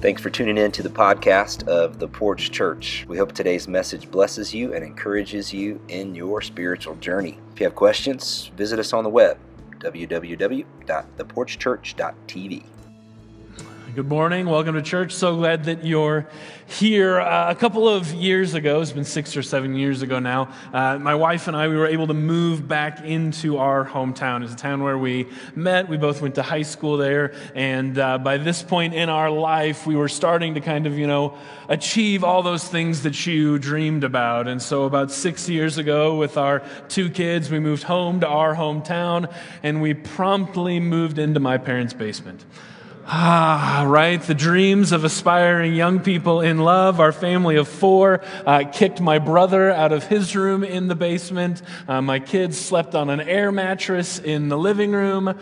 Thanks for tuning in to the podcast of The Porch Church. We hope today's message blesses you and encourages you in your spiritual journey. If you have questions, visit us on the web www.theporchchurch.tv. Good morning. Welcome to church. So glad that you're here. Uh, a couple of years ago, it's been six or seven years ago now, uh, my wife and I, we were able to move back into our hometown. It's a town where we met. We both went to high school there. And uh, by this point in our life, we were starting to kind of, you know, achieve all those things that you dreamed about. And so about six years ago, with our two kids, we moved home to our hometown and we promptly moved into my parents' basement. Ah, right. The dreams of aspiring young people in love. Our family of four uh, kicked my brother out of his room in the basement. Uh, my kids slept on an air mattress in the living room.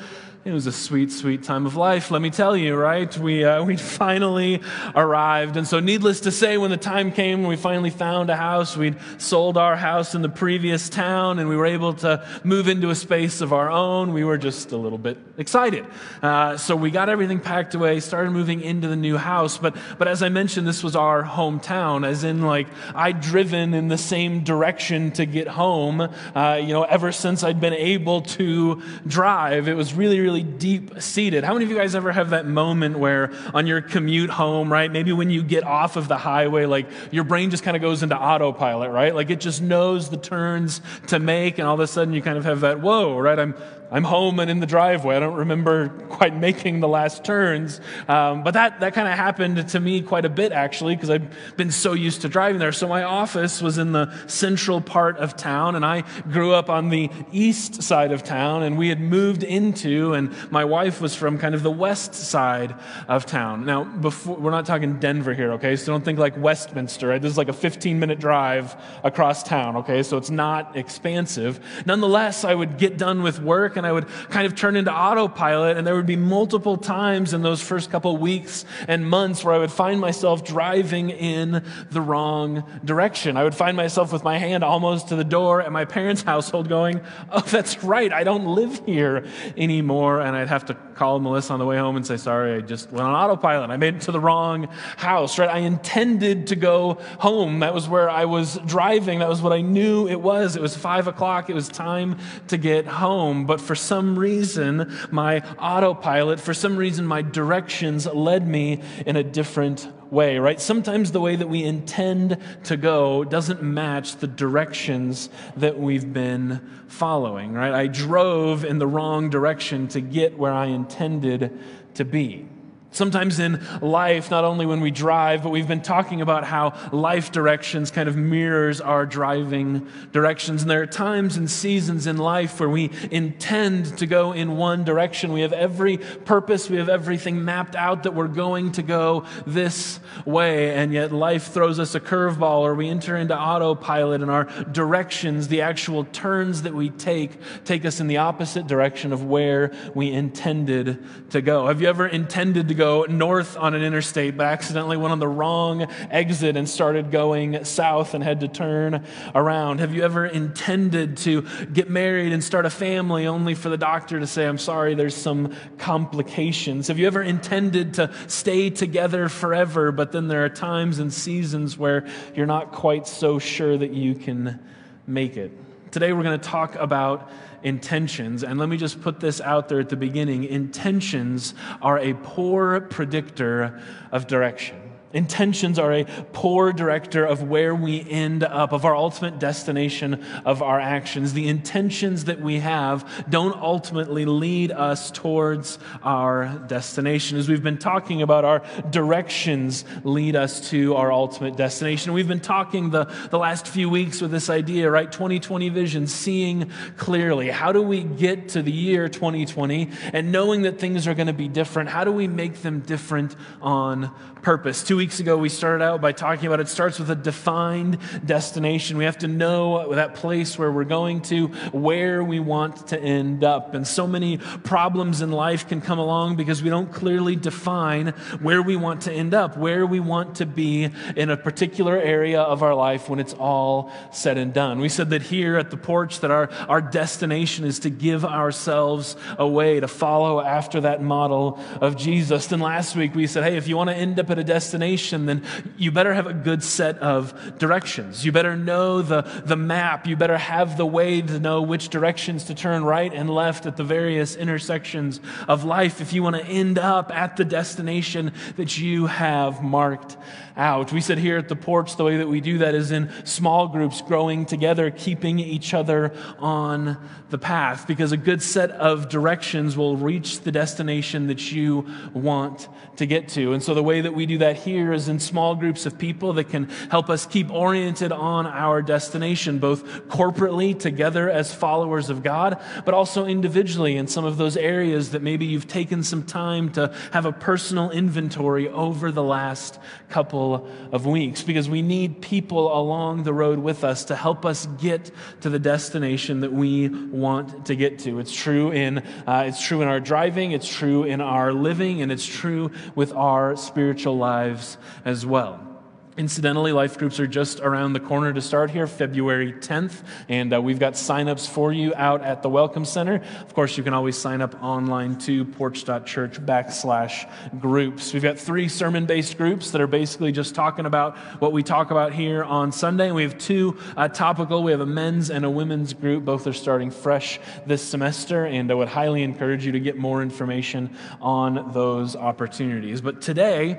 It was a sweet, sweet time of life, let me tell you, right? We, uh, we finally arrived. And so, needless to say, when the time came we finally found a house, we'd sold our house in the previous town and we were able to move into a space of our own. We were just a little bit excited. Uh, so, we got everything packed away, started moving into the new house. But, but as I mentioned, this was our hometown, as in, like, I'd driven in the same direction to get home, uh, you know, ever since I'd been able to drive. It was really, really really deep seated. How many of you guys ever have that moment where on your commute home, right? Maybe when you get off of the highway, like your brain just kind of goes into autopilot, right? Like it just knows the turns to make, and all of a sudden you kind of have that, whoa, right? I'm I'm home and in the driveway. I don't remember quite making the last turns. Um, but that, that kind of happened to me quite a bit, actually, because I've been so used to driving there. So my office was in the central part of town, and I grew up on the east side of town, and we had moved into, and my wife was from kind of the west side of town. Now, before, we're not talking Denver here, okay? So don't think like Westminster, right? This is like a 15 minute drive across town, okay? So it's not expansive. Nonetheless, I would get done with work and I would kind of turn into autopilot. And there would be multiple times in those first couple weeks and months where I would find myself driving in the wrong direction. I would find myself with my hand almost to the door at my parents' household going, Oh, that's right, I don't live here anymore. And I'd have to call Melissa on the way home and say, Sorry, I just went on autopilot. I made it to the wrong house, right? I intended to go home. That was where I was driving. That was what I knew it was. It was five o'clock. It was time to get home. But for some reason, my autopilot, for some reason, my directions led me in a different way, right? Sometimes the way that we intend to go doesn't match the directions that we've been following, right? I drove in the wrong direction to get where I intended to be. Sometimes in life, not only when we drive, but we've been talking about how life directions kind of mirrors our driving directions. And there are times and seasons in life where we intend to go in one direction. We have every purpose, we have everything mapped out that we're going to go this way. And yet life throws us a curveball or we enter into autopilot and our directions, the actual turns that we take, take us in the opposite direction of where we intended to go. Have you ever intended to go north on an interstate, but accidentally went on the wrong exit and started going south and had to turn around? Have you ever intended to get married and start a family only for the doctor to say, I'm sorry, there's some complications? Have you ever intended to stay together forever, but then there are times and seasons where you're not quite so sure that you can make it? Today we're going to talk about intentions. And let me just put this out there at the beginning intentions are a poor predictor of direction. Intentions are a poor director of where we end up, of our ultimate destination of our actions. The intentions that we have don't ultimately lead us towards our destination. As we've been talking about, our directions lead us to our ultimate destination. We've been talking the, the last few weeks with this idea, right? 2020 vision, seeing clearly. How do we get to the year 2020 and knowing that things are going to be different? How do we make them different on purpose? To weeks ago, we started out by talking about it starts with a defined destination. We have to know that place where we're going to, where we want to end up. And so many problems in life can come along because we don't clearly define where we want to end up, where we want to be in a particular area of our life when it's all said and done. We said that here at the porch that our, our destination is to give ourselves away, to follow after that model of Jesus. Then last week we said, hey, if you want to end up at a destination, then you better have a good set of directions. You better know the, the map. You better have the way to know which directions to turn right and left at the various intersections of life if you want to end up at the destination that you have marked out. We said here at the porch, the way that we do that is in small groups, growing together, keeping each other on the path, because a good set of directions will reach the destination that you want to get to. And so the way that we do that here is in small groups of people that can help us keep oriented on our destination, both corporately together as followers of God, but also individually in some of those areas that maybe you've taken some time to have a personal inventory over the last couple of weeks because we need people along the road with us to help us get to the destination that we want to get to. It's true in, uh, it's true in our driving, it's true in our living, and it's true with our spiritual lives as well. Incidentally, life groups are just around the corner to start here, February 10th, and uh, we've got signups for you out at the Welcome Center. Of course, you can always sign up online to porch.church backslash groups. We've got three sermon based groups that are basically just talking about what we talk about here on Sunday. We have two uh, topical. We have a men's and a women's group. Both are starting fresh this semester, and I would highly encourage you to get more information on those opportunities. But today,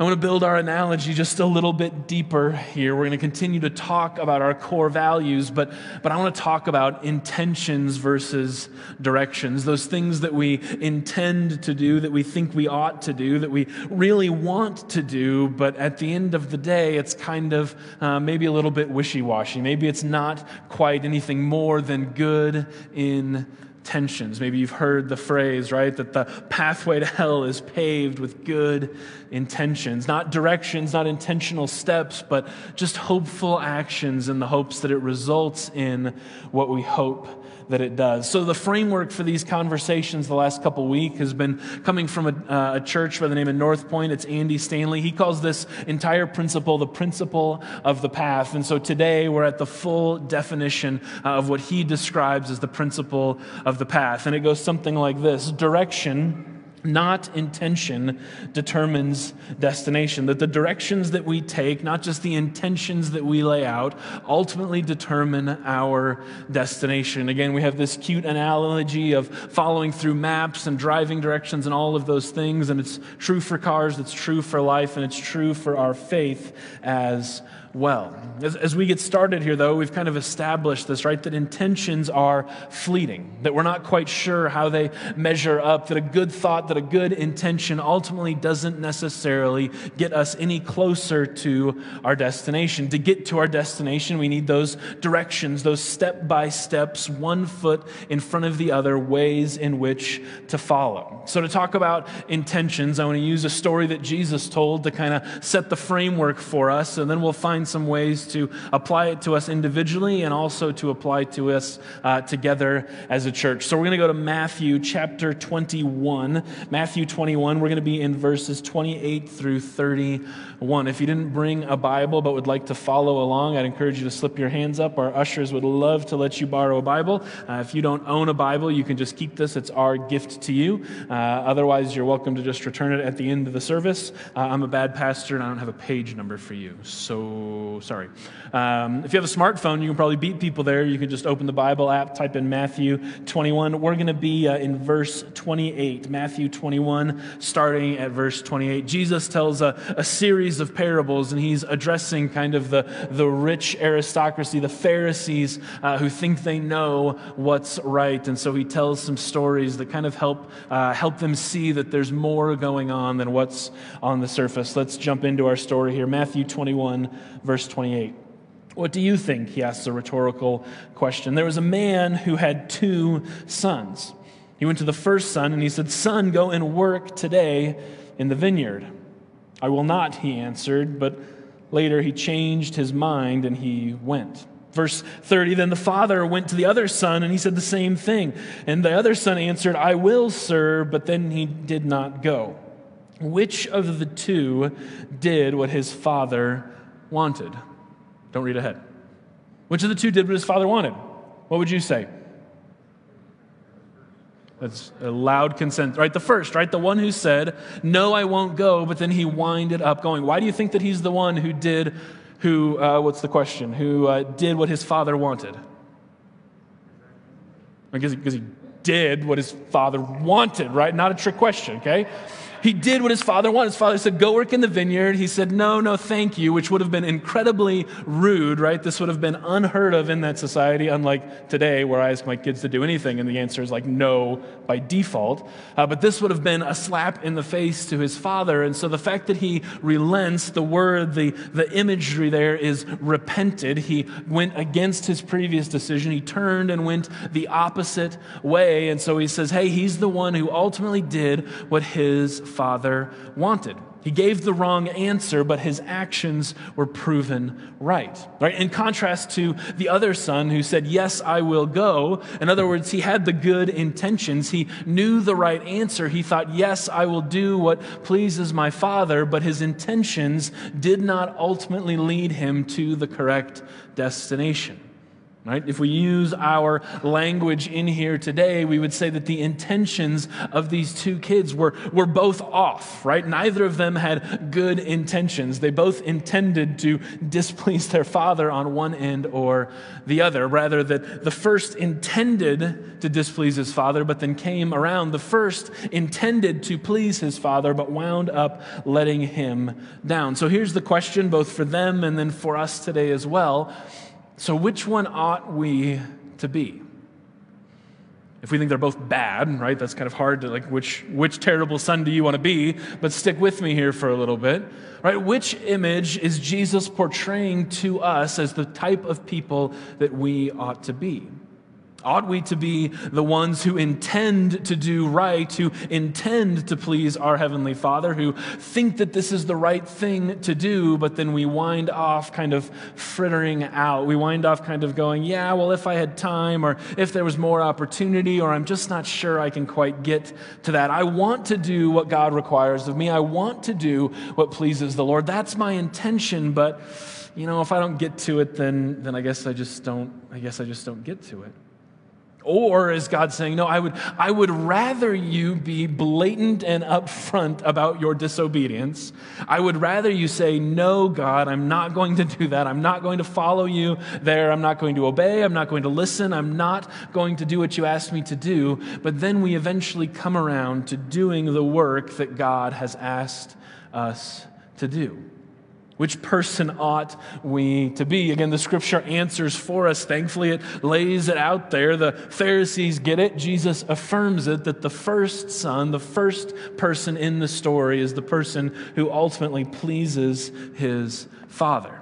I want to build our analogy just a little bit deeper here. We're going to continue to talk about our core values, but, but I want to talk about intentions versus directions. Those things that we intend to do, that we think we ought to do, that we really want to do, but at the end of the day, it's kind of uh, maybe a little bit wishy washy. Maybe it's not quite anything more than good in tensions. Maybe you've heard the phrase, right, that the pathway to hell is paved with good intentions. Not directions, not intentional steps, but just hopeful actions in the hopes that it results in what we hope that it does. So the framework for these conversations the last couple weeks has been coming from a, uh, a, church by the name of North Point. It's Andy Stanley. He calls this entire principle the principle of the path. And so today we're at the full definition uh, of what he describes as the principle of the path. And it goes something like this: direction not intention determines destination. That the directions that we take, not just the intentions that we lay out, ultimately determine our destination. Again, we have this cute analogy of following through maps and driving directions and all of those things. And it's true for cars, it's true for life, and it's true for our faith as well. As, as, we get started here, though, we've kind of established this, right? That intentions are fleeting, that we're not quite sure how they measure up, that a good thought, that a good intention ultimately doesn't necessarily get us any closer to our destination. To get to our destination, we need those directions, those step by steps, one foot in front of the other, ways in which to follow. So, to talk about intentions, I want to use a story that Jesus told to kind of set the framework for us, and then we'll find some ways to apply it to us individually and also to apply to us uh, together as a church. So we're going to go to Matthew chapter 21. Matthew 21, we're going to be in verses 28 through 31. If you didn't bring a Bible but would like to follow along, I'd encourage you to slip your hands up. Our ushers would love to let you borrow a Bible. Uh, if you don't own a Bible, you can just keep this, it's our gift to you. Uh, otherwise, you're welcome to just return it at the end of the service. Uh, I'm a bad pastor and I don't have a page number for you. So sorry. Um, if you have a smartphone, you can probably beat people there. You can just open the Bible app, type in Matthew 21. We're going to be uh, in verse 28. Matthew 21, starting at verse 28. Jesus tells a, a series of parables, and he's addressing kind of the, the rich aristocracy, the Pharisees uh, who think they know what's right. And so he tells some stories that kind of help, uh, help them see that there's more going on than what's on the surface. Let's jump into our story here. Matthew 21, verse 28. What do you think? He asks a rhetorical question. There was a man who had two sons. He went to the first son and he said, Son, go and work today in the vineyard. I will not, he answered, but later he changed his mind and he went. Verse 30 Then the father went to the other son and he said the same thing. And the other son answered, I will, sir, but then he did not go. Which of the two did what his father wanted? Don't read ahead. Which of the two did what his father wanted? What would you say? That's a loud consent, right? The first, right? The one who said, No, I won't go, but then he winded up going. Why do you think that he's the one who did, who, uh, what's the question? Who uh, did what his father wanted? Because, because he did what his father wanted, right? Not a trick question, okay? He did what his father wanted. His father said, Go work in the vineyard. He said, No, no, thank you, which would have been incredibly rude, right? This would have been unheard of in that society, unlike today, where I ask my kids to do anything, and the answer is like no by default. Uh, but this would have been a slap in the face to his father. And so the fact that he relents, the word, the, the imagery there is repented. He went against his previous decision. He turned and went the opposite way. And so he says, Hey, he's the one who ultimately did what his father wanted. He gave the wrong answer, but his actions were proven right. Right? In contrast to the other son who said, Yes, I will go. In other words, he had the good intentions. He knew the right answer. He thought, Yes, I will do what pleases my father, but his intentions did not ultimately lead him to the correct destination. Right? If we use our language in here today, we would say that the intentions of these two kids were, were both off, right? Neither of them had good intentions. They both intended to displease their father on one end or the other. Rather, that the first intended to displease his father, but then came around. The first intended to please his father, but wound up letting him down. So here's the question, both for them and then for us today as well so, which one ought we to be? If we think they're both bad, right? That's kind of hard to like which which terrible son do you want to be? But stick with me here for a little bit. Right? Which image is Jesus portraying to us as the type of people that we ought to be? Ought we to be the ones who intend to do right, who intend to please our Heavenly Father, who think that this is the right thing to do, but then we wind off kind of frittering out? We wind off kind of going, yeah, well, if I had time, or if there was more opportunity, or I'm just not sure I can quite get to that. I want to do what God requires of me. I want to do what pleases the Lord. That's my intention, but you know, if I don't get to it, then, then I guess I just don't, I guess I just don't get to it. Or is God saying, No, I would, I would rather you be blatant and upfront about your disobedience. I would rather you say, No, God, I'm not going to do that. I'm not going to follow you there. I'm not going to obey. I'm not going to listen. I'm not going to do what you asked me to do. But then we eventually come around to doing the work that God has asked us to do. Which person ought we to be? Again, the scripture answers for us. Thankfully, it lays it out there. The Pharisees get it. Jesus affirms it that the first son, the first person in the story, is the person who ultimately pleases his father.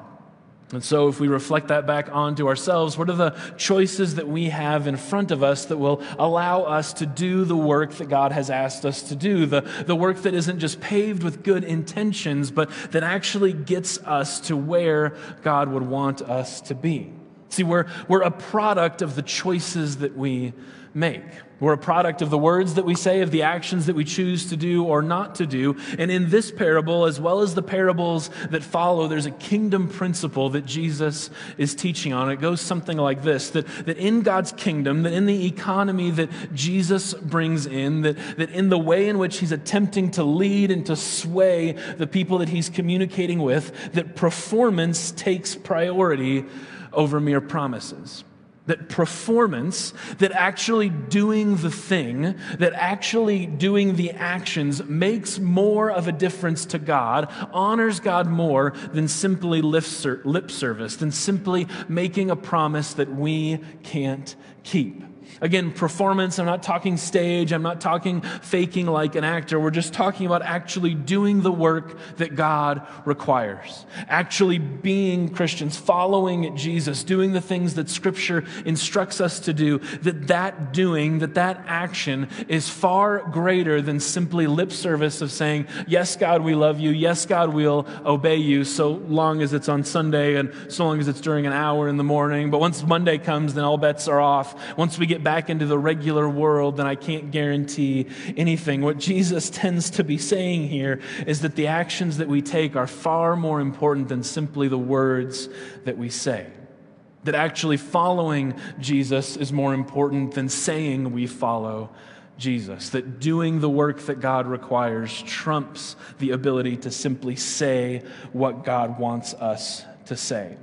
And so, if we reflect that back onto ourselves, what are the choices that we have in front of us that will allow us to do the work that God has asked us to do? The, the work that isn't just paved with good intentions, but that actually gets us to where God would want us to be. See, we're, we're a product of the choices that we make. We're a product of the words that we say, of the actions that we choose to do or not to do. And in this parable, as well as the parables that follow, there's a kingdom principle that Jesus is teaching on. It goes something like this that, that in God's kingdom, that in the economy that Jesus brings in, that, that in the way in which he's attempting to lead and to sway the people that he's communicating with, that performance takes priority over mere promises that performance, that actually doing the thing, that actually doing the actions makes more of a difference to God, honors God more than simply lip service, than simply making a promise that we can't keep. Again, performance, I'm not talking stage, I'm not talking faking like an actor. We're just talking about actually doing the work that God requires. Actually being Christians, following Jesus, doing the things that Scripture instructs us to do, that that doing, that that action is far greater than simply lip service of saying, Yes, God, we love you. Yes, God, we'll obey you so long as it's on Sunday and so long as it's during an hour in the morning. But once Monday comes, then all bets are off. Once we get back into the regular world, then I can't guarantee anything. What Jesus tends to be saying here is that the actions that we take are far more important than simply the words that we say. That actually following Jesus is more important than saying we follow Jesus. That doing the work that God requires trumps the ability to simply say what God wants us to say.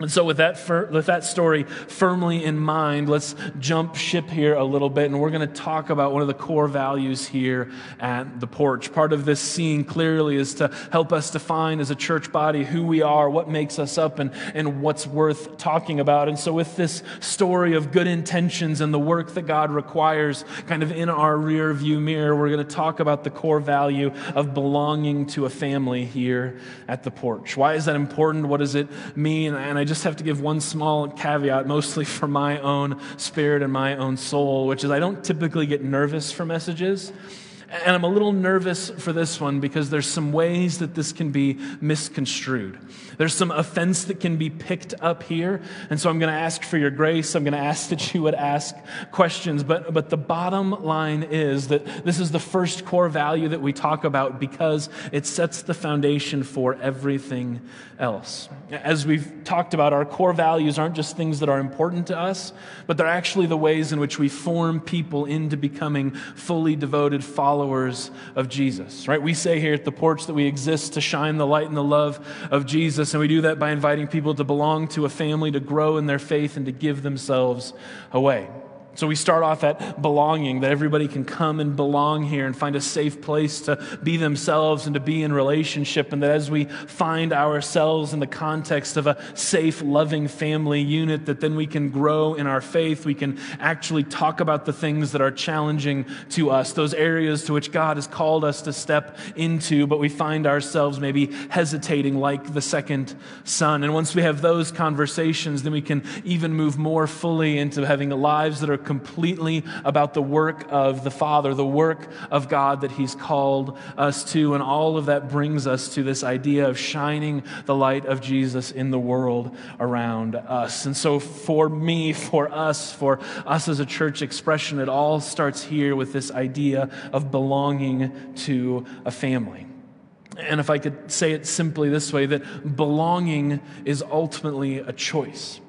And so, with that, with that story firmly in mind, let's jump ship here a little bit, and we're going to talk about one of the core values here at the porch. Part of this Seeing Clearly is to help us define as a church body who we are, what makes us up, and, and what's worth talking about. And so, with this story of good intentions and the work that God requires kind of in our rear view mirror, we're going to talk about the core value of belonging to a family here at the porch. Why is that important? What does it mean? And I I just have to give one small caveat, mostly for my own spirit and my own soul, which is I don't typically get nervous for messages. And I'm a little nervous for this one because there's some ways that this can be misconstrued. There's some offense that can be picked up here. And so I'm going to ask for your grace. I'm going to ask that you would ask questions. But, but the bottom line is that this is the first core value that we talk about because it sets the foundation for everything else. As we've talked about, our core values aren't just things that are important to us, but they're actually the ways in which we form people into becoming fully devoted followers of Jesus, right? We say here at the porch that we exist to shine the light and the love of Jesus, and we do that by inviting people to belong to a family, to grow in their faith, and to give themselves away. So we start off at belonging, that everybody can come and belong here and find a safe place to be themselves and to be in relationship. And that as we find ourselves in the context of a safe, loving family unit, that then we can grow in our faith. We can actually talk about the things that are challenging to us, those areas to which God has called us to step into, but we find ourselves maybe hesitating like the second son. And once we have those conversations, then we can even move more fully into having lives that are completely about the work of the Father, the work of God that He's called us to. And all of that brings us to this idea of shining the light of Jesus in the world around us. And so, for me, for us, for us as a church expression, it all starts here with this idea of belonging to a family. And if I could say it simply this way, that belonging is ultimately a choice.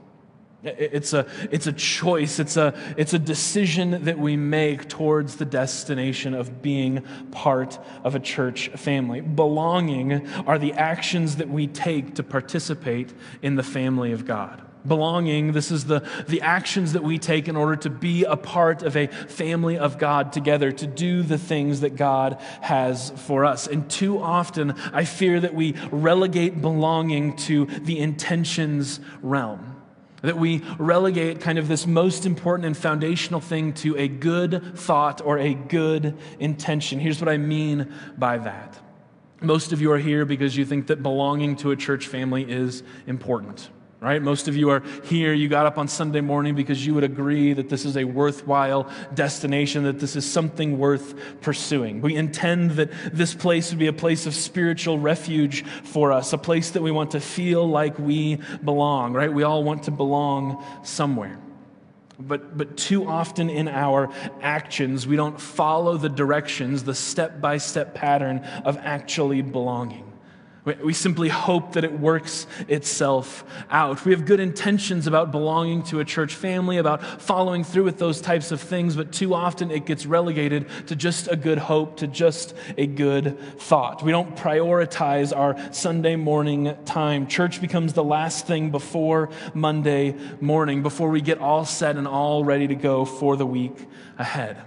It's a, it's a choice, it's a, it's a decision that we make towards the destination of being part of a church family. Belonging are the actions that we take to participate in the family of God. Belonging, this is the, the actions that we take in order to be a part of a family of God together, to do the things that God has for us. And too often, I fear that we relegate belonging to the intentions realm that we relegate kind of this most important and foundational thing to a good thought or a good intention. Here's what I mean by that. Most of you are here because you think that belonging to a church family is important right? Most of you are here. You got up on Sunday morning because you would agree that this is a worthwhile destination, that this is something worth pursuing. We intend that this place would be a place of spiritual refuge for us, a place that we want to feel like we belong, right? We all want to belong somewhere. But, but too often in our actions, we don't follow the directions, the step by step pattern of actually belonging. We simply hope that it works itself out. We have good intentions about belonging to a church family, about following through with those types of things, but too often it gets relegated to just a good hope, to just a good thought. We don't prioritize our Sunday morning time. Church becomes the last thing before Monday morning, before we get all set and all ready to go for the week ahead.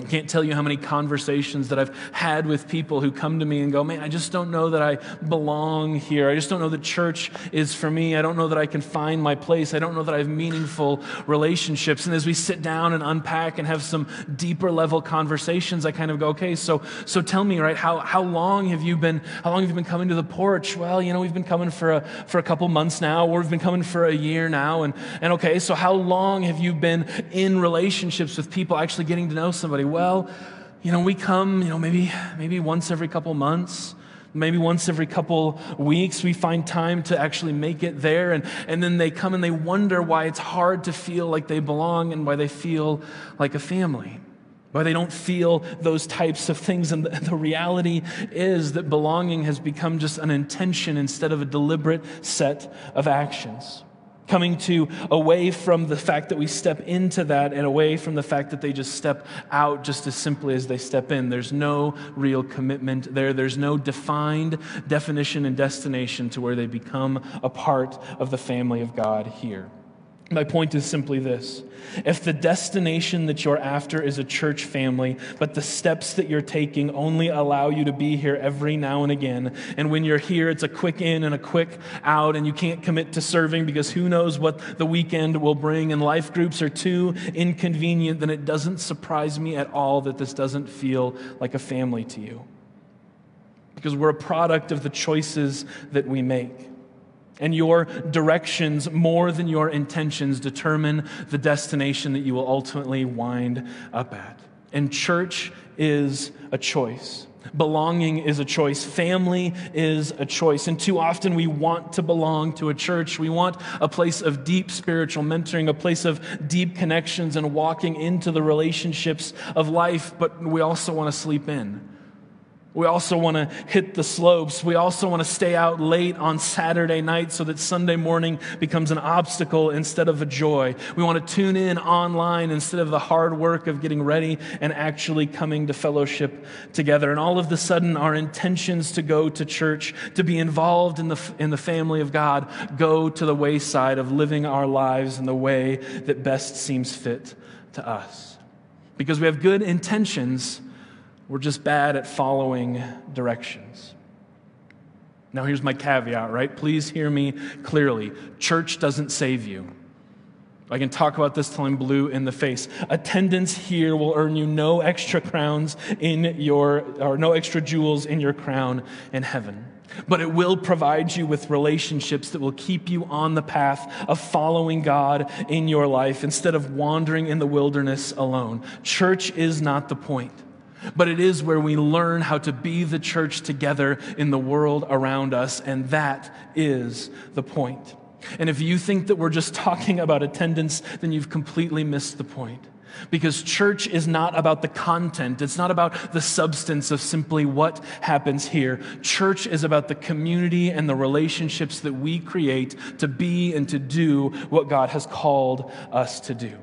I can't tell you how many conversations that I've had with people who come to me and go, Man, I just don't know that I belong here. I just don't know that church is for me. I don't know that I can find my place. I don't know that I have meaningful relationships. And as we sit down and unpack and have some deeper level conversations, I kind of go, Okay, so, so tell me, right, how, how long have you been, how long have you been coming to the porch? Well, you know, we've been coming for a, for a couple months now, or we've been coming for a year now. And, and okay, so how long have you been in relationships with people, actually getting to know somebody? Well, you know, we come, you know, maybe, maybe once every couple months. Maybe once every couple weeks, we find time to actually make it there. And, and then they come and they wonder why it's hard to feel like they belong and why they feel like a family, why they don't feel those types of things. And the, the reality is that belonging has become just an intention instead of a deliberate set of actions coming to away from the fact that we step into that and away from the fact that they just step out just as simply as they step in. There's no real commitment there. There's no defined definition and destination to where they become a part of the family of God here. My point is simply this if the destination that you're after is a church family, but the steps that you're taking only allow you to be here every now and again, and when you're here, it's a quick in and a quick out, and you can't commit to serving because who knows what the weekend will bring, and life groups are too inconvenient, then it doesn't surprise me at all that this doesn't feel like a family to you. Because we're a product of the choices that we make. And your directions, more than your intentions, determine the destination that you will ultimately wind up at. And church is a choice. Belonging is a choice. Family is a choice. And too often we want to belong to a church. We want a place of deep spiritual mentoring, a place of deep connections and walking into the relationships of life, but we also want to sleep in. We also want to hit the slopes. We also want to stay out late on Saturday night so that Sunday morning becomes an obstacle instead of a joy. We want to tune in online instead of the hard work of getting ready and actually coming to fellowship together. And all of the sudden, our intentions to go to church, to be involved in the, in the family of God, go to the wayside of living our lives in the way that best seems fit to us. Because we have good intentions we're just bad at following directions. Now, here's my caveat, right? Please hear me clearly. Church doesn't save you. I can talk about this till I'm blue in the face. Attendance here will earn you no extra crowns in your, or no extra jewels in your crown in heaven. But it will provide you with relationships that will keep you on the path of following God in your life instead of wandering in the wilderness alone. Church is not the point but it is where we learn how to be the church together in the world around us, and that is the point. And if you think that we're just talking about attendance, then you've completely missed the point. Because church is not about the content. It's not about the substance of simply what happens here. Church is about the community and the relationships that we create to be and to do what God has called us to do.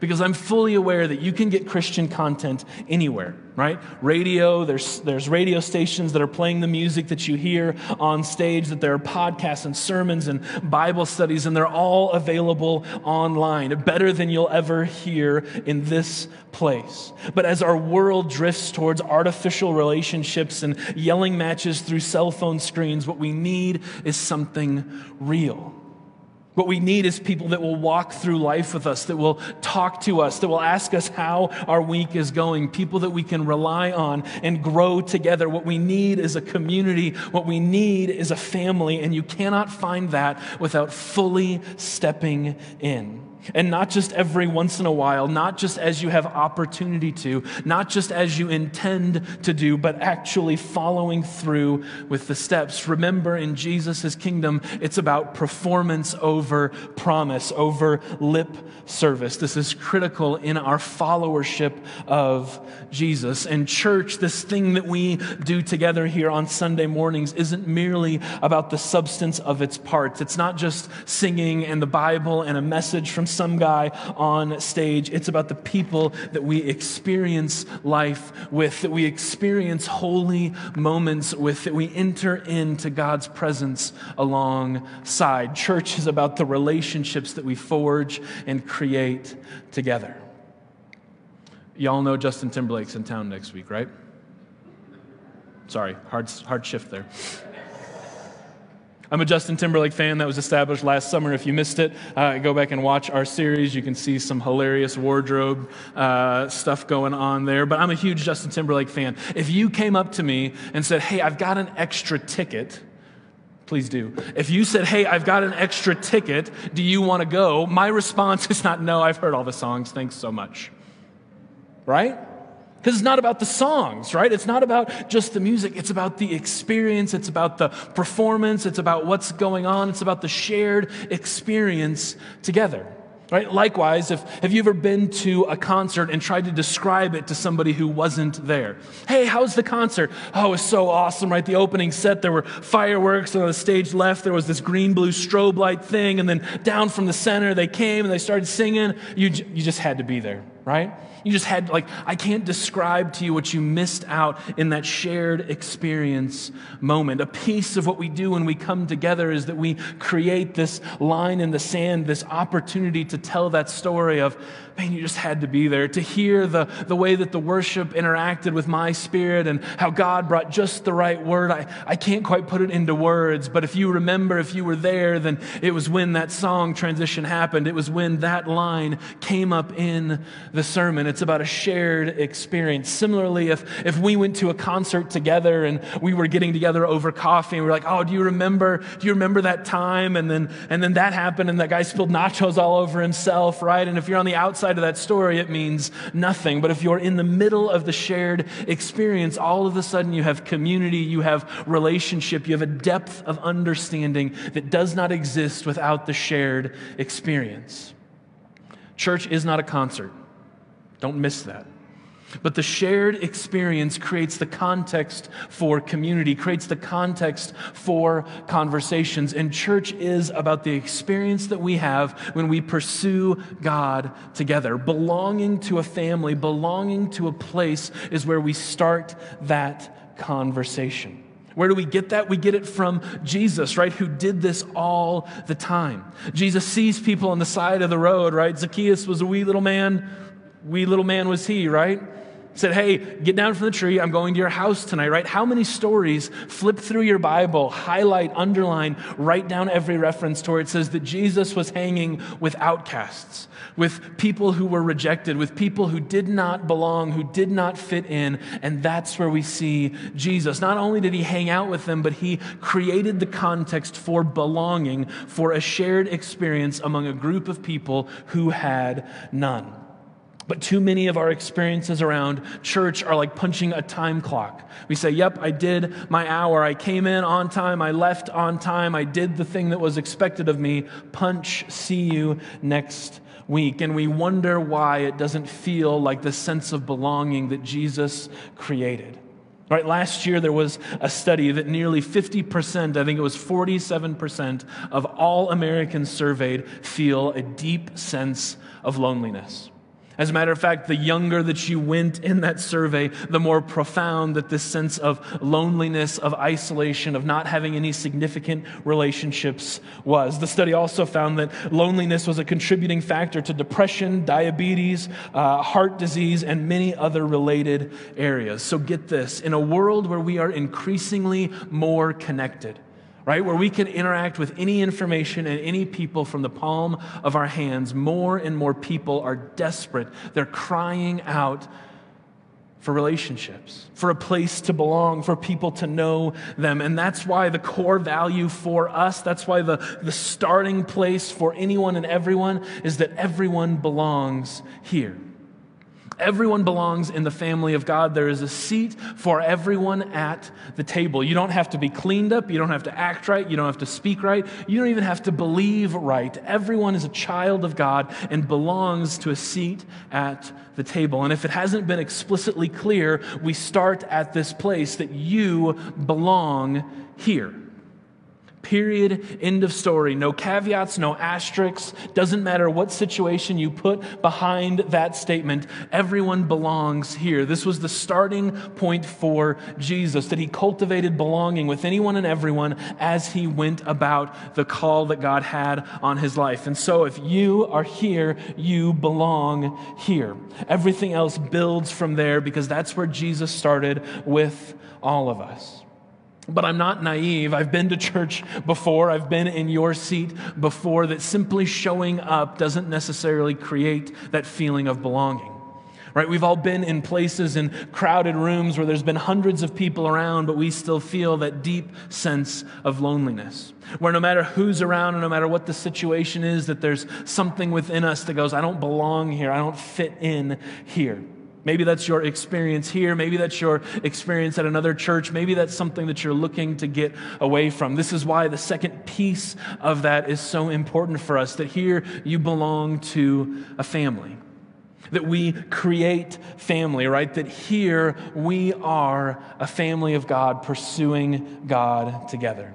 Because I'm fully aware that you can get Christian content anywhere, right? Radio, there's, there's radio stations that are playing the music that you hear on stage, that there are podcasts and sermons and Bible studies, and they're all available online, better than you'll ever hear in this place. But as our world drifts towards artificial relationships and yelling matches through cell phone screens, what we need is something real. What we need is people that will walk through life with us, that will talk to us, that will ask us how our week is going, people that we can rely on and grow together. What we need is a community. What we need is a family, and you cannot find that without fully stepping in. And not just every once in a while, not just as you have opportunity to, not just as you intend to do, but actually following through with the steps. Remember, in Jesus' kingdom, it's about performance over promise, over lip service. This is critical in our followership of Jesus. And church, this thing that we do together here on Sunday mornings isn't merely about the substance of its parts. It's not just singing and the Bible and a message from some guy on stage. It's about the people that we experience life with, that we experience holy moments with, that we enter into God's presence alongside. Church is about the relationships that we forge and create together. Y'all know Justin Timberlake's in town next week, right? Sorry, hard, hard shift there. I'm a Justin Timberlake fan that was established last summer. If you missed it, uh, go back and watch our series. You can see some hilarious wardrobe uh, stuff going on there. But I'm a huge Justin Timberlake fan. If you came up to me and said, Hey, I've got an extra ticket, please do. If you said, Hey, I've got an extra ticket, do you want to go? My response is not, No, I've heard all the songs. Thanks so much. Right? Because it's not about the songs, right? It's not about just the music. It's about the experience. It's about the performance. It's about what's going on. It's about the shared experience together. Right? Likewise, if have you ever been to a concert and tried to describe it to somebody who wasn't there? Hey, how's the concert? Oh, it was so awesome, right? The opening set, there were fireworks, and on the stage left, there was this green blue strobe light thing, and then down from the center, they came and they started singing. You, you just had to be there, right? You just had, like, I can't describe to you what you missed out in that shared experience moment. A piece of what we do when we come together is that we create this line in the sand, this opportunity to tell that story of, man, you just had to be there, to hear the, the way that the worship interacted with my spirit and how God brought just the right word. I, I can't quite put it into words, but if you remember, if you were there, then it was when that song transition happened. It was when that line came up in the sermon. It's about a shared experience. Similarly, if, if we went to a concert together and we were getting together over coffee and we are like, oh, do you remember, do you remember that time? And then, and then that happened and that guy spilled nachos all over himself, right? And if you're on the outside, outside of that story, it means nothing. But if you're in the middle of the shared experience, all of a sudden you have community, you have relationship, you have a depth of understanding that does not exist without the shared experience. Church is not a concert. Don't miss that. But the shared experience creates the context for community, creates the context for conversations. And church is about the experience that we have when we pursue God together. Belonging to a family, belonging to a place is where we start that conversation. Where do we get that? We get it from Jesus, right? Who did this all the time. Jesus sees people on the side of the road, right? Zacchaeus was a wee little man. Wee little man was he, right? Said, Hey, get down from the tree. I'm going to your house tonight, right? How many stories flip through your Bible, highlight, underline, write down every reference to where it says that Jesus was hanging with outcasts, with people who were rejected, with people who did not belong, who did not fit in. And that's where we see Jesus. Not only did he hang out with them, but he created the context for belonging, for a shared experience among a group of people who had none. But too many of our experiences around church are like punching a time clock. We say, Yep, I did my hour. I came in on time. I left on time. I did the thing that was expected of me. Punch, see you next week. And we wonder why it doesn't feel like the sense of belonging that Jesus created. Right, last year there was a study that nearly 50%, I think it was 47% of all Americans surveyed feel a deep sense of loneliness. As a matter of fact, the younger that you went in that survey, the more profound that this sense of loneliness, of isolation, of not having any significant relationships was. The study also found that loneliness was a contributing factor to depression, diabetes, uh, heart disease, and many other related areas. So get this in a world where we are increasingly more connected, right? Where we can interact with any information and any people from the palm of our hands. More and more people are desperate. They're crying out for relationships, for a place to belong, for people to know them. And that's why the core value for us, that's why the, the starting place for anyone and everyone is that everyone belongs here. Everyone belongs in the family of God. There is a seat for everyone at the table. You don't have to be cleaned up. You don't have to act right. You don't have to speak right. You don't even have to believe right. Everyone is a child of God and belongs to a seat at the table. And if it hasn't been explicitly clear, we start at this place that you belong here. Period. End of story. No caveats, no asterisks. Doesn't matter what situation you put behind that statement. Everyone belongs here. This was the starting point for Jesus, that he cultivated belonging with anyone and everyone as he went about the call that God had on his life. And so if you are here, you belong here. Everything else builds from there because that's where Jesus started with all of us. But I'm not naive. I've been to church before. I've been in your seat before that simply showing up doesn't necessarily create that feeling of belonging. Right? We've all been in places in crowded rooms where there's been hundreds of people around, but we still feel that deep sense of loneliness. Where no matter who's around and no matter what the situation is, that there's something within us that goes, I don't belong here. I don't fit in here. Maybe that's your experience here. Maybe that's your experience at another church. Maybe that's something that you're looking to get away from. This is why the second piece of that is so important for us that here you belong to a family. That we create family, right? That here we are a family of God pursuing God together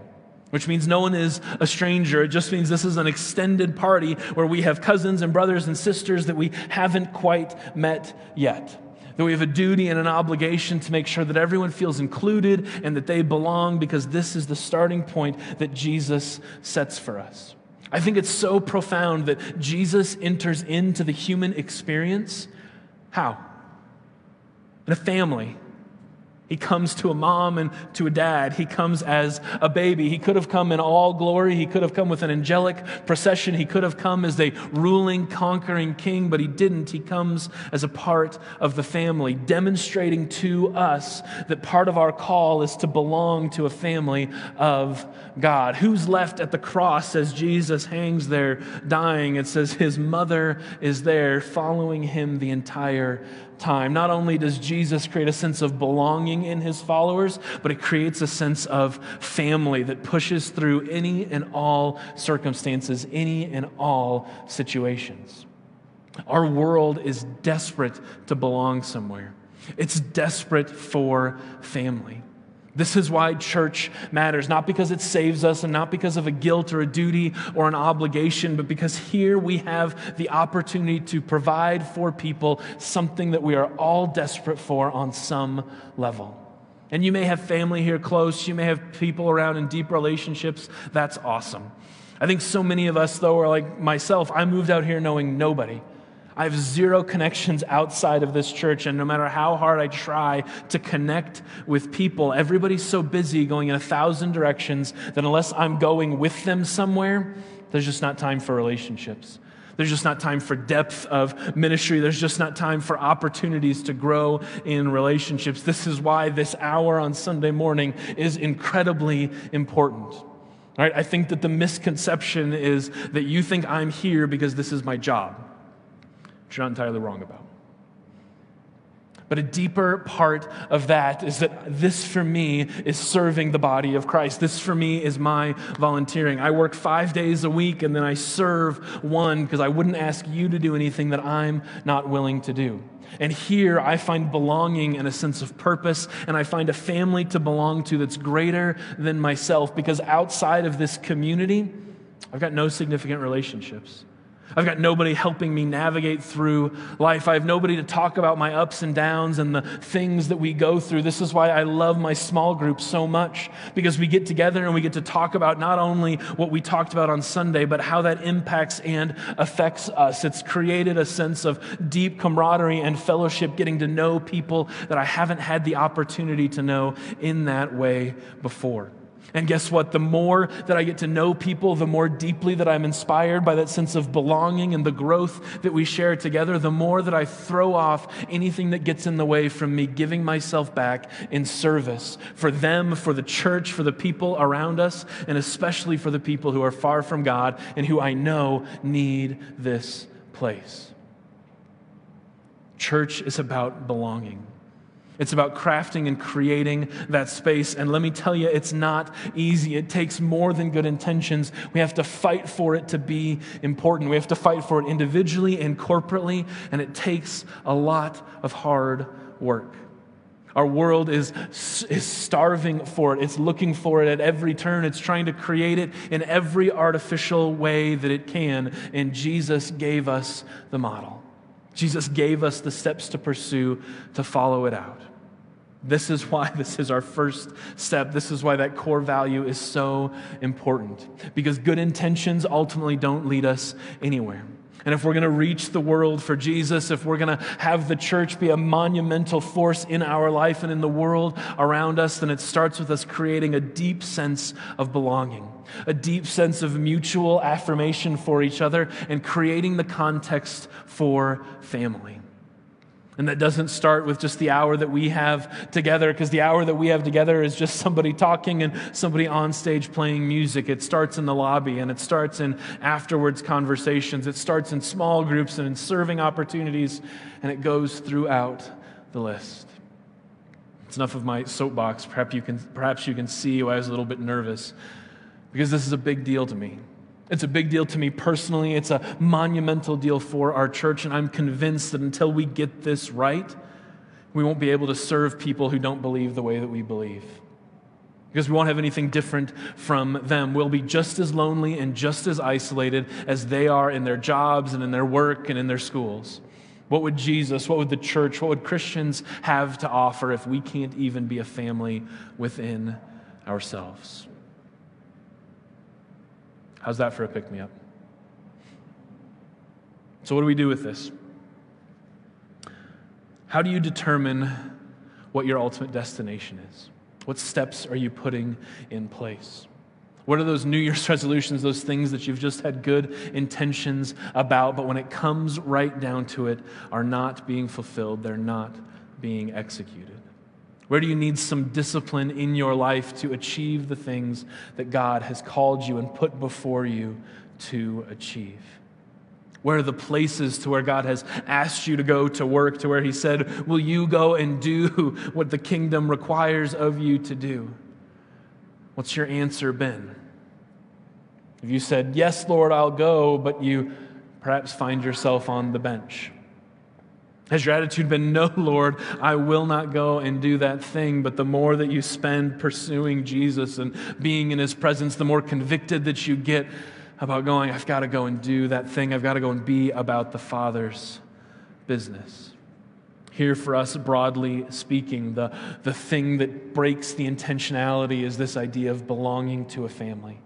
which means no one is a stranger. It just means this is an extended party where we have cousins and brothers and sisters that we haven't quite met yet. That we have a duty and an obligation to make sure that everyone feels included and that they belong because this is the starting point that Jesus sets for us. I think it's so profound that Jesus enters into the human experience. How? In a family he comes to a mom and to a dad. He comes as a baby. He could have come in all glory. He could have come with an angelic procession. He could have come as a ruling, conquering king, but he didn't. He comes as a part of the family, demonstrating to us that part of our call is to belong to a family of God. Who's left at the cross as Jesus hangs there dying? It says his mother is there following him the entire time. Not only does Jesus create a sense of belonging in his followers, but it creates a sense of family that pushes through any and all circumstances, any and all situations. Our world is desperate to belong somewhere. It's desperate for family. This is why church matters, not because it saves us and not because of a guilt or a duty or an obligation, but because here we have the opportunity to provide for people something that we are all desperate for on some level. And you may have family here close, you may have people around in deep relationships. That's awesome. I think so many of us, though, are like myself. I moved out here knowing nobody. I have zero connections outside of this church, and no matter how hard I try to connect with people, everybody's so busy going in a thousand directions that unless I'm going with them somewhere, there's just not time for relationships. There's just not time for depth of ministry. There's just not time for opportunities to grow in relationships. This is why this hour on Sunday morning is incredibly important. Right? I think that the misconception is that you think I'm here because this is my job which you're not entirely wrong about. But a deeper part of that is that this for me is serving the body of Christ. This for me is my volunteering. I work five days a week and then I serve one because I wouldn't ask you to do anything that I'm not willing to do. And here I find belonging and a sense of purpose, and I find a family to belong to that's greater than myself because outside of this community, I've got no significant relationships. I've got nobody helping me navigate through life. I have nobody to talk about my ups and downs and the things that we go through. This is why I love my small group so much because we get together and we get to talk about not only what we talked about on Sunday, but how that impacts and affects us. It's created a sense of deep camaraderie and fellowship, getting to know people that I haven't had the opportunity to know in that way before. And guess what? The more that I get to know people, the more deeply that I'm inspired by that sense of belonging and the growth that we share together, the more that I throw off anything that gets in the way from me giving myself back in service for them, for the church, for the people around us, and especially for the people who are far from God and who I know need this place. Church is about belonging. It's about crafting and creating that space. And let me tell you, it's not easy. It takes more than good intentions. We have to fight for it to be important. We have to fight for it individually and corporately, and it takes a lot of hard work. Our world is, is starving for it. It's looking for it at every turn. It's trying to create it in every artificial way that it can. And Jesus gave us the model. Jesus gave us the steps to pursue to follow it out. This is why this is our first step. This is why that core value is so important. Because good intentions ultimately don't lead us anywhere. And if we're going to reach the world for Jesus, if we're going to have the church be a monumental force in our life and in the world around us, then it starts with us creating a deep sense of belonging, a deep sense of mutual affirmation for each other, and creating the context for family. And that doesn't start with just the hour that we have together, because the hour that we have together is just somebody talking and somebody on stage playing music. It starts in the lobby and it starts in afterwards conversations. It starts in small groups and in serving opportunities, and it goes throughout the list. It's enough of my soapbox. Perhaps you can, perhaps you can see why I was a little bit nervous, because this is a big deal to me. It's a big deal to me personally. It's a monumental deal for our church, and I'm convinced that until we get this right, we won't be able to serve people who don't believe the way that we believe. Because we won't have anything different from them. We'll be just as lonely and just as isolated as they are in their jobs and in their work and in their schools. What would Jesus, what would the church, what would Christians have to offer if we can't even be a family within ourselves? How's that for a pick me up? So, what do we do with this? How do you determine what your ultimate destination is? What steps are you putting in place? What are those New Year's resolutions, those things that you've just had good intentions about, but when it comes right down to it, are not being fulfilled? They're not being executed. Where do you need some discipline in your life to achieve the things that God has called you and put before you to achieve? Where are the places to where God has asked you to go to work, to where He said, Will you go and do what the kingdom requires of you to do? What's your answer been? If you said, Yes, Lord, I'll go, but you perhaps find yourself on the bench. Has your attitude been, No, Lord, I will not go and do that thing? But the more that you spend pursuing Jesus and being in his presence, the more convicted that you get about going, I've got to go and do that thing. I've got to go and be about the Father's business. Here, for us, broadly speaking, the, the thing that breaks the intentionality is this idea of belonging to a family.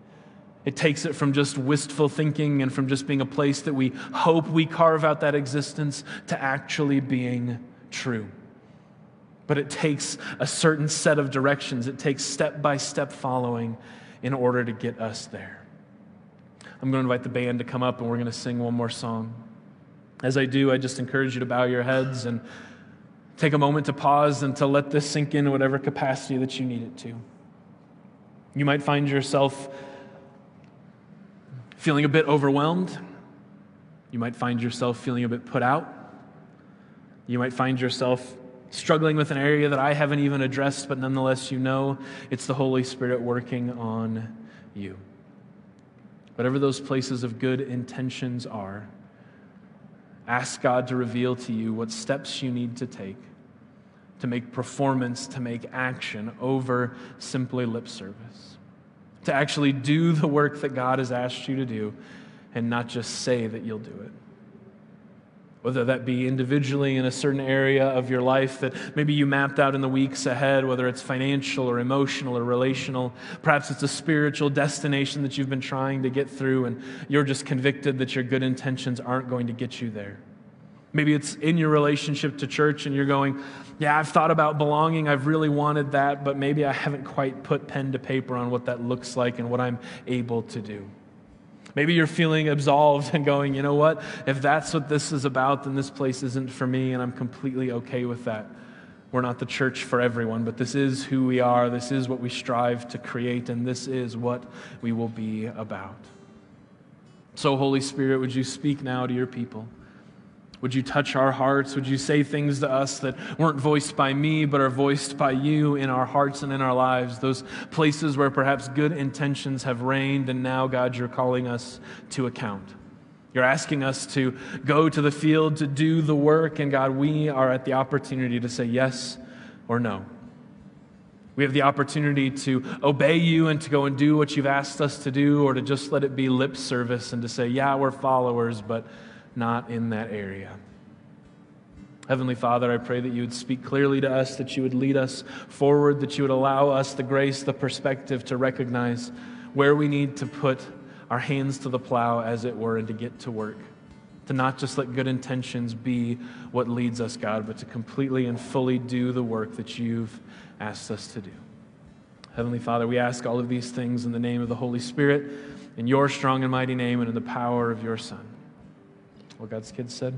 It takes it from just wistful thinking and from just being a place that we hope we carve out that existence to actually being true. But it takes a certain set of directions, it takes step by step following in order to get us there. I'm going to invite the band to come up and we're going to sing one more song. As I do, I just encourage you to bow your heads and take a moment to pause and to let this sink in whatever capacity that you need it to. You might find yourself feeling a bit overwhelmed. You might find yourself feeling a bit put out. You might find yourself struggling with an area that I haven't even addressed, but nonetheless, you know it's the Holy Spirit working on you. Whatever those places of good intentions are, ask God to reveal to you what steps you need to take to make performance, to make action over simply lip service to actually do the work that God has asked you to do and not just say that you'll do it. Whether that be individually in a certain area of your life that maybe you mapped out in the weeks ahead, whether it's financial or emotional or relational. Perhaps it's a spiritual destination that you've been trying to get through and you're just convicted that your good intentions aren't going to get you there. Maybe it's in your relationship to church and you're going, Yeah, I've thought about belonging. I've really wanted that, but maybe I haven't quite put pen to paper on what that looks like and what I'm able to do. Maybe you're feeling absolved and going, You know what? If that's what this is about, then this place isn't for me, and I'm completely okay with that. We're not the church for everyone, but this is who we are. This is what we strive to create, and this is what we will be about. So, Holy Spirit, would you speak now to your people? Would you touch our hearts? Would you say things to us that weren't voiced by me, but are voiced by you in our hearts and in our lives? Those places where perhaps good intentions have reigned, and now, God, you're calling us to account. You're asking us to go to the field to do the work, and God, we are at the opportunity to say yes or no. We have the opportunity to obey you and to go and do what you've asked us to do, or to just let it be lip service and to say, yeah, we're followers, but not in that area. Heavenly Father, I pray that you would speak clearly to us, that you would lead us forward, that you would allow us the grace, the perspective to recognize where we need to put our hands to the plow, as it were, and to get to work. To not just let good intentions be what leads us, God, but to completely and fully do the work that you've asked us to do. Heavenly Father, we ask all of these things in the name of the Holy Spirit, in your strong and mighty name, and in the power of your Son. What God's kids said.